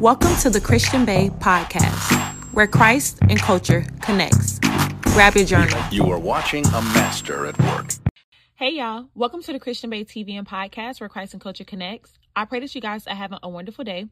Welcome to the Christian Bae podcast, where Christ and culture connects. Grab your journal. You are watching a master at work. Hey y'all, welcome to the Christian Bae TV and podcast where Christ and culture connects. I pray that you guys are having a wonderful day.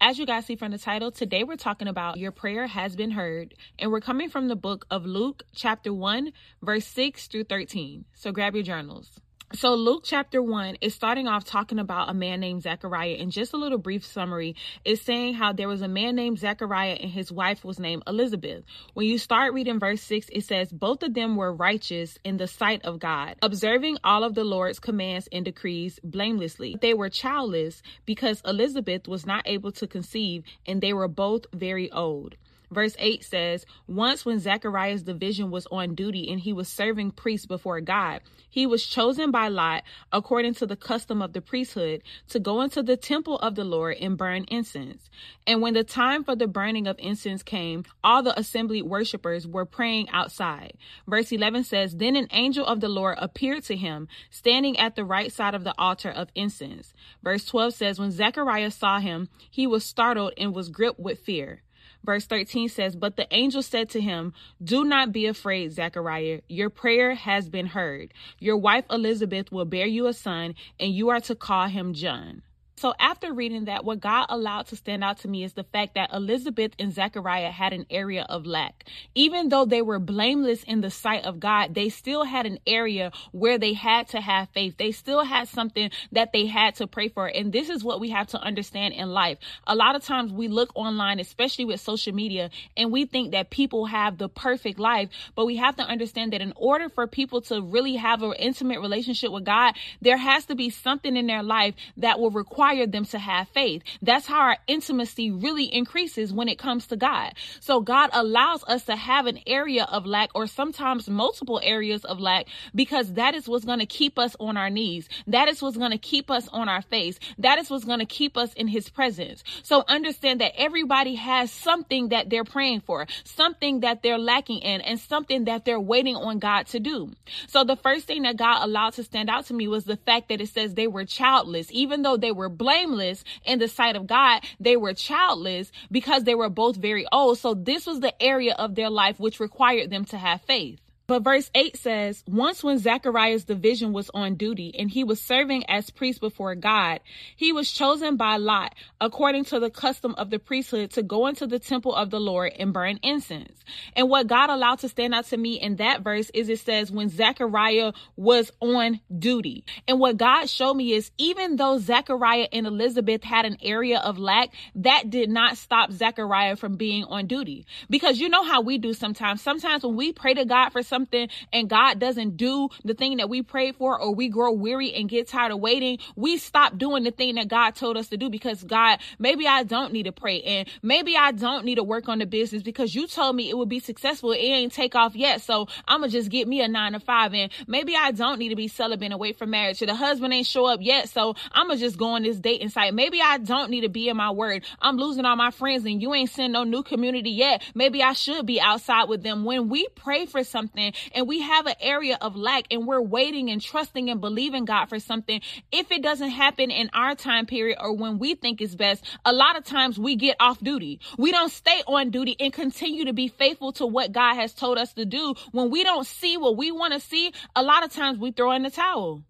As you guys see from the title, today we're talking about your prayer has been heard, and we're coming from the book of Luke, chapter 1, verse 6 through 13. So grab your journals. So, Luke chapter 1 is starting off talking about a man named Zechariah. And just a little brief summary is saying how there was a man named Zechariah and his wife was named Elizabeth. When you start reading verse 6, it says, Both of them were righteous in the sight of God, observing all of the Lord's commands and decrees blamelessly. They were childless because Elizabeth was not able to conceive, and they were both very old. Verse 8 says, Once when Zechariah's division was on duty and he was serving priests before God, he was chosen by Lot, according to the custom of the priesthood, to go into the temple of the Lord and burn incense. And when the time for the burning of incense came, all the assembly worshippers were praying outside. Verse 11 says, Then an angel of the Lord appeared to him, standing at the right side of the altar of incense. Verse 12 says, When Zechariah saw him, he was startled and was gripped with fear. Verse 13 says, But the angel said to him, Do not be afraid, Zechariah. Your prayer has been heard. Your wife Elizabeth will bear you a son, and you are to call him John. So after reading that, what God allowed to stand out to me is the fact that Elizabeth and Zechariah had an area of lack. Even though they were blameless in the sight of God, they still had an area where they had to have faith. They still had something that they had to pray for. And this is what we have to understand in life. A lot of times we look online, especially with social media, and we think that people have the perfect life, but we have to understand that in order for people to really have an intimate relationship with God, there has to be something in their life that will require require them to have faith. That's how our intimacy really increases when it comes to God. So God allows us to have an area of lack or sometimes multiple areas of lack because that is what's going to keep us on our knees. That is what's going to keep us on our face. That is what's going to keep us in his presence. So understand that everybody has something that they're praying for, something that they're lacking in, and something that they're waiting on God to do. So the first thing that God allowed to stand out to me was the fact that it says they were childless, even though they were blameless in the sight of God. They were childless because they were both very old. So this was the area of their life which required them to have faith. But verse 8 says, Once when Zechariah's division was on duty and he was serving as priest before God, he was chosen by Lot, according to the custom of the priesthood, to go into the temple of the Lord and burn incense. And what God allowed to stand out to me in that verse is it says, when Zechariah was on duty. And what God showed me is even though Zechariah and Elizabeth had an area of lack, that did not stop Zechariah from being on duty. Because you know how we do sometimes. Sometimes when we pray to God for something, something and God doesn't do the thing that we prayed for, or we grow weary and get tired of waiting, we stop doing the thing that God told us to do because God, maybe I don't need to pray and maybe I don't need to work on the business because you told me it would be successful. It ain't take off yet. So I'm gonna just get me a nine to five and maybe I don't need to be celibate wait for marriage. The husband ain't show up yet. So I'm gonna just go on this dating site. Maybe I don't need to be in my word. I'm losing all my friends and you ain't send no new community yet. Maybe I should be outside with them. When we pray for something, and we have an area of lack and we're waiting and trusting and believing God for something, if it doesn't happen in our time period or when we think is best, a lot of times we get off duty. We don't stay on duty and continue to be faithful to what God has told us to do. When we don't see what we want to see, a lot of times we throw in the towel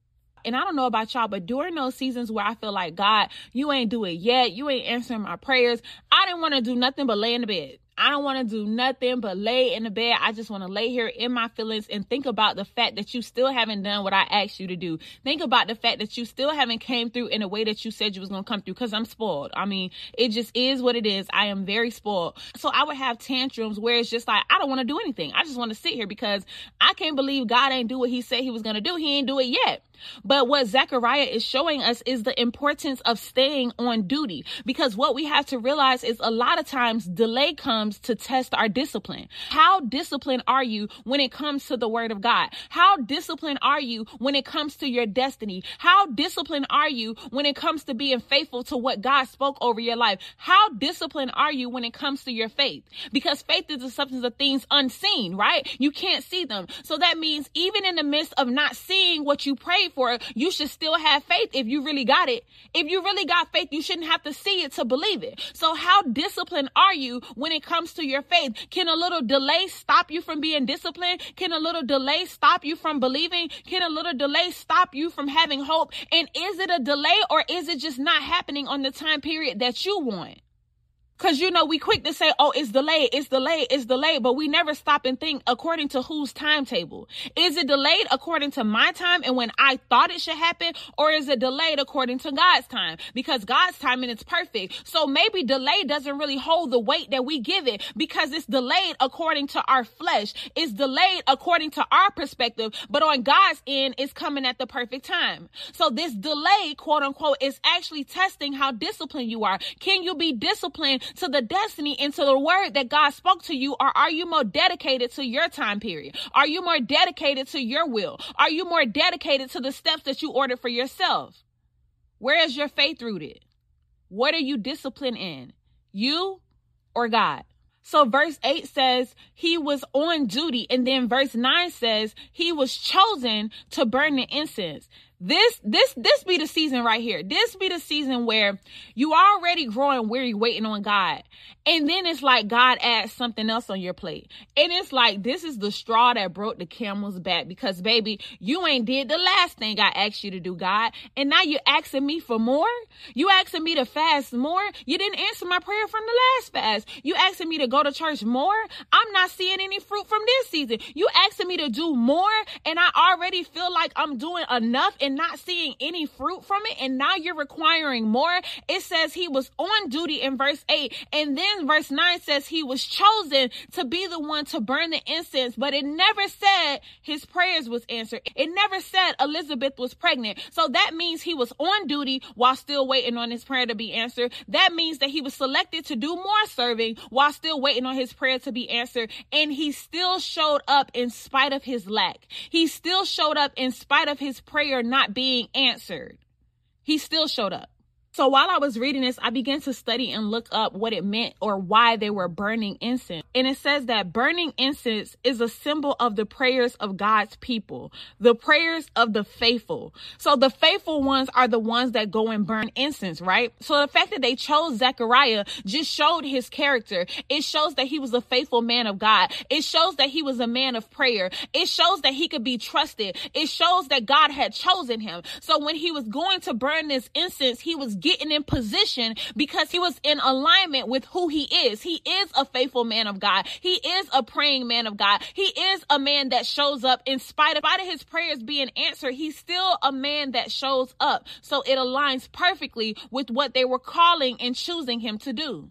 and I don't know about y'all, but during those seasons where I feel like, God, you ain't do it yet, you ain't answering my prayers, I didn't want to do nothing but lay in the bed. I don't want to do nothing but lay in the bed. I just want to lay here in my feelings and think about the fact that you still haven't done what I asked you to do. Think about the fact that you still haven't came through in a way that you said you was going to come through because I'm spoiled. I mean, it just is what it is. I am very spoiled. So I would have tantrums where it's just like, I don't want to do anything. I just want to sit here because I can't believe God ain't do what he said he was going to do. He ain't do it yet. But what Zechariah is showing us is the importance of staying on duty because what we have to realize is a lot of times delay comes to test our discipline. How disciplined are you when it comes to the word of God? How disciplined are you when it comes to your destiny? How disciplined are you when it comes to being faithful to what God spoke over your life? How disciplined are you when it comes to your faith? Because faith is the substance of things unseen, right? You can't see them. So that means even in the midst of not seeing what you pray for, you should still have faith if you really got it. If you really got faith, you shouldn't have to see it to believe it. So how disciplined are you when it comes to your faith? Can a little delay stop you from being disciplined? Can a little delay stop you from believing? Can a little delay stop you from having hope? And is it a delay or is it just not happening on the time period that you want? Cause you know, we quick to say, oh, it's delayed, it's delayed, it's delayed, but we never stop and think according to whose timetable. Is it delayed according to my time and when I thought it should happen? Or is it delayed according to God's time? Because God's timing is perfect. So maybe delay doesn't really hold the weight that we give it because it's delayed according to our flesh. It's delayed according to our perspective, but on God's end, it's coming at the perfect time. So this delay, quote unquote, is actually testing how disciplined you are. Can you be disciplined to the destiny and to the word that God spoke to you? Or are you more dedicated to your time period? Are you more dedicated to your will? Are you more dedicated to the steps that you ordered for yourself? Where is your faith rooted? What are you disciplined in? You or God? So verse 8 says he was on duty. And then verse 9 says he was chosen to burn the incense. This, this, this be the season right here. This be the season where you already growing weary waiting on God. And then it's like God adds something else on your plate. And it's like, this is the straw that broke the camel's back because baby, you ain't did the last thing I asked you to do, God. And now you're asking me for more. You asking me to fast more. You didn't answer my prayer from the last fast. You asking me to go to church more. I'm not seeing any fruit from this season. You asking me to do more. And I already feel like I'm doing enough and not seeing any fruit from it, and now you're requiring more. It says he was on duty in verse 8, and then verse 9 says he was chosen to be the one to burn the incense, but it never said his prayers was answered. It never said Elizabeth was pregnant. So that means he was on duty while still waiting on his prayer to be answered. That means that he was selected to do more serving while still waiting on his prayer to be answered. And he still showed up in spite of his lack. He still showed up in spite of his prayer not not being answered. He still showed up. So while I was reading this, I began to study and look up what it meant or why they were burning incense. And it says that burning incense is a symbol of the prayers of God's people, the prayers of the faithful. So the faithful ones are the ones that go and burn incense, right? So the fact that they chose Zechariah just showed his character. It shows that he was a faithful man of God. It shows that he was a man of prayer. It shows that he could be trusted. It shows that God had chosen him. So when he was going to burn this incense, he was getting in position because he was in alignment with who he is. He is a faithful man of God. He is a praying man of God. He is a man that shows up in spite of, spite of his prayers being answered. He's still a man that shows up. So it aligns perfectly with what they were calling and choosing him to do.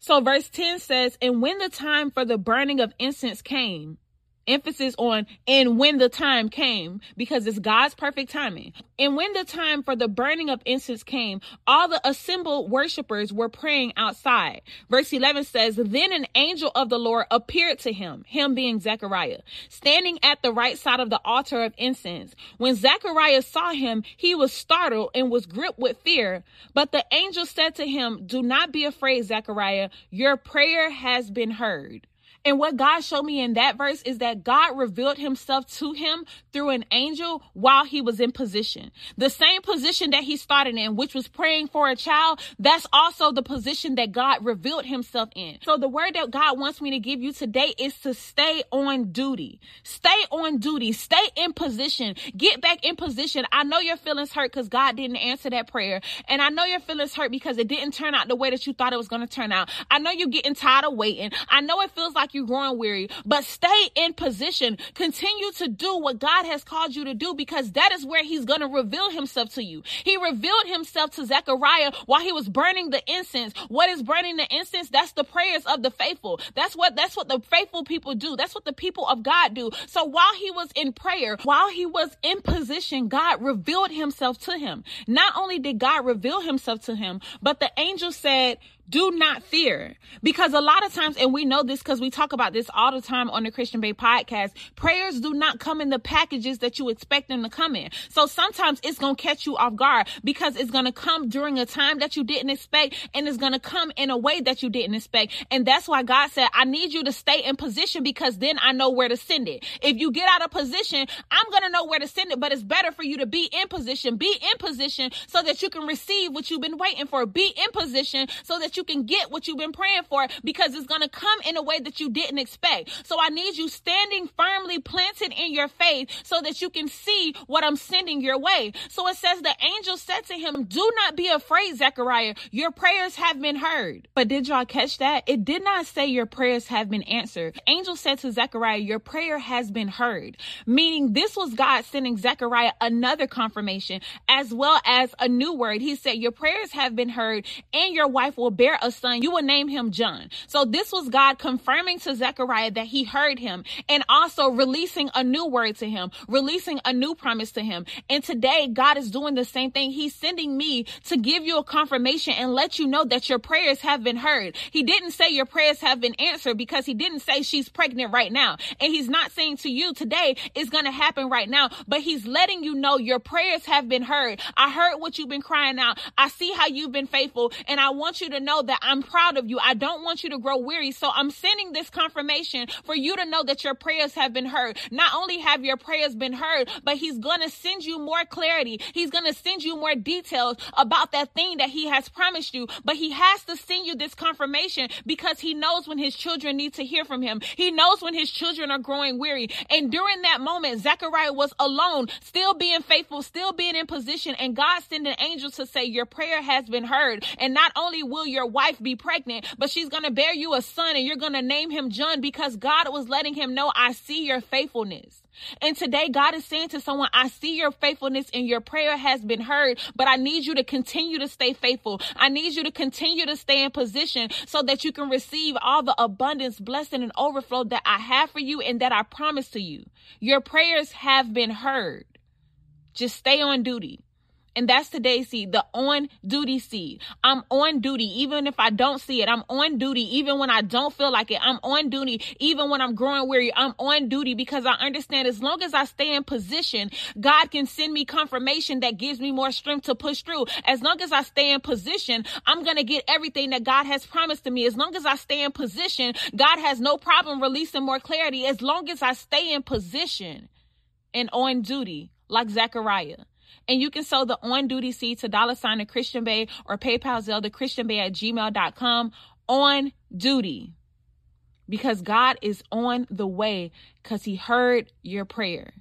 So verse 10 says, And when the time for the burning of incense came, emphasis on and when the time came because it's God's perfect timing. And when the time for the burning of incense came, all the assembled worshipers were praying outside. Verse 11 says, Then an angel of the Lord appeared to him, him being Zechariah, standing at the right side of the altar of incense. When Zechariah saw him, he was startled and was gripped with fear. But the angel said to him, Do not be afraid, Zechariah. Your prayer has been heard. And what God showed me in that verse is that God revealed himself to him through an angel while he was in position. The same position that he started in, which was praying for a child, that's also the position that God revealed himself in. So the word that God wants me to give you today is to stay on duty. Stay on duty. Stay in position. Get back in position. I know your feelings hurt because God didn't answer that prayer. And I know your feelings hurt because it didn't turn out the way that you thought it was going to turn out. I know you're getting tired of waiting. I know it feels like like you growing weary, but stay in position. Continue to do what God has called you to do because that is where he's going to reveal himself to you. He revealed himself to Zechariah while he was burning the incense. What is burning the incense? That's the prayers of the faithful. That's what, that's what the faithful people do. That's what the people of God do. So while he was in prayer, while he was in position, God revealed himself to him. Not only did God reveal himself to him, but the angel said, do not fear. Because a lot of times, and we know this because we talk about this all the time on the Christian Bae podcast, prayers do not come in the packages that you expect them to come in. So sometimes it's to catch you off guard because it's to come during a time that you didn't expect and it's to come in a way that you didn't expect. And that's why God said, I need you to stay in position because then I know where to send it. If you get out of position, I'm to know where to send it, but it's better for you to be in position. Be in position so that you can receive what you've been waiting for. Be in position so that you can get what you've been praying for because it's going to come in a way that you didn't expect. So I need you standing firmly planted in your faith so that you can see what I'm sending your way. So it says the angel said to him, do not be afraid, Zechariah. Your prayers have been heard. But did y'all catch that? It did not say your prayers have been answered. Angel said to Zechariah, your prayer has been heard. Meaning this was God sending Zechariah another confirmation as well as a new word. He said, your prayers have been heard and your wife will bear a son. You will name him John. So this was God confirming to Zechariah that he heard him and also releasing a new word to him, releasing a new promise to him. And today God is doing the same thing. He's sending me to give you a confirmation and let you know that your prayers have been heard. He didn't say your prayers have been answered because he didn't say she's pregnant right now. And he's not saying to you today it's going to happen right now, but he's letting you know your prayers have been heard. I heard what you've been crying out. I see how you've been faithful and I want you to know that I'm proud of you. I don't want you to grow weary. So I'm sending this confirmation for you to know that your prayers have been heard. Not only have your prayers been heard, but he's going to send you more clarity. He's going to send you more details about that thing that he has promised you. But he has to send you this confirmation because he knows when his children need to hear from him. He knows when his children are growing weary. And during that moment, Zechariah was alone, still being faithful, still being in position. And God sent an angel to say, Your prayer has been heard. And not only will your wife be pregnant, but she's going to bear you a son and you're going to name him John because God was letting him know, I see your faithfulness. And today, God is saying to someone, I see your faithfulness and your prayer has been heard, but I need you to continue to stay faithful. I need you to continue to stay in position so that you can receive all the abundance, blessing, and overflow that I have for you and that I promise to you. Your prayers have been heard. Just stay on duty. And that's today's seed, the on duty seed. I'm on duty even if I don't see it. I'm on duty even when I don't feel like it. I'm on duty even when I'm growing weary. I'm on duty because I understand as long as I stay in position, God can send me confirmation that gives me more strength to push through. As long as I stay in position, I'm going to get everything that God has promised to me. As long as I stay in position, God has no problem releasing more clarity. As long as I stay in position and on duty, like Zechariah. And you can sow the on duty seed to dollar sign the Christian Bae or PayPal Zelle the Christian Bae at gmail.com on duty. Because God is on the way because he heard your prayer.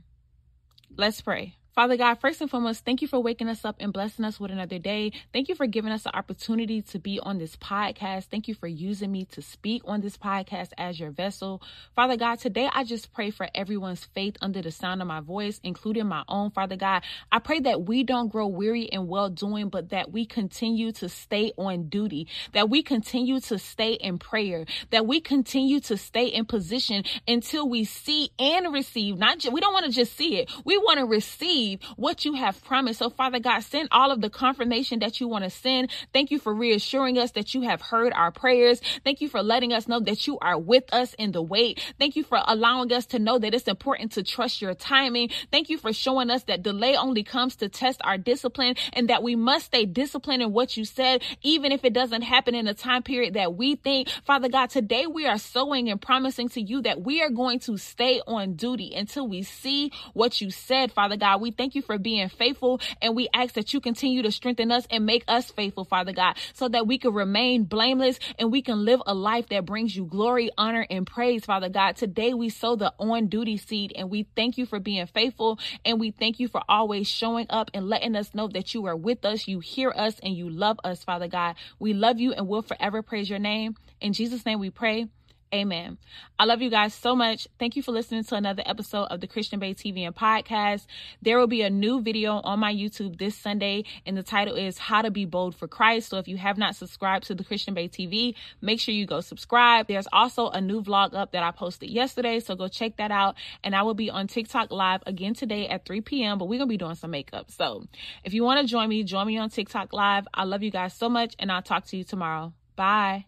Let's pray. Father God, first and foremost, thank you for waking us up and blessing us with another day. Thank you for giving us the opportunity to be on this podcast. Thank you for using me to speak on this podcast as your vessel. Father God, today I just pray for everyone's faith under the sound of my voice, including my own, Father God. I pray that we don't grow weary in well doing, but that we continue to stay on duty, that we continue to stay in prayer, that we continue to stay in position until we see and receive. Not just, we don't want to just see it. We want to receive what you have promised. So, Father God, send all of the confirmation that you want to send. Thank you for reassuring us that you have heard our prayers. Thank you for letting us know that you are with us in the wait. Thank you for allowing us to know that it's important to trust your timing. Thank you for showing us that delay only comes to test our discipline and that we must stay disciplined in what you said, even if it doesn't happen in the time period that we think. Father God, today we are sowing and promising to you that we are going to stay on duty until we see what you said, Father God. We thank you for being faithful. And we ask that you continue to strengthen us and make us faithful, Father God, so that we can remain blameless and we can live a life that brings you glory, honor, and praise, Father God. Today we sow the on duty seed and we thank you for being faithful and we thank you for always showing up and letting us know that you are with us, you hear us, and you love us, Father God. We love you and will forever praise your name. In Jesus' name we pray. Amen. I love you guys so much. Thank you for listening to another episode of the Christian Bae TV and podcast. There will be a new video on my YouTube this Sunday, and the title is How to Be Bold for Christ. So if you have not subscribed to the Christian Bae TV, make sure you go subscribe. There's also a new vlog up that I posted yesterday, so go check that out. And I will be on TikTok live again today at 3 p.m., but we're going to be doing some makeup. So if you want to join me, join me on TikTok live. I love you guys so much, and I'll talk to you tomorrow. Bye.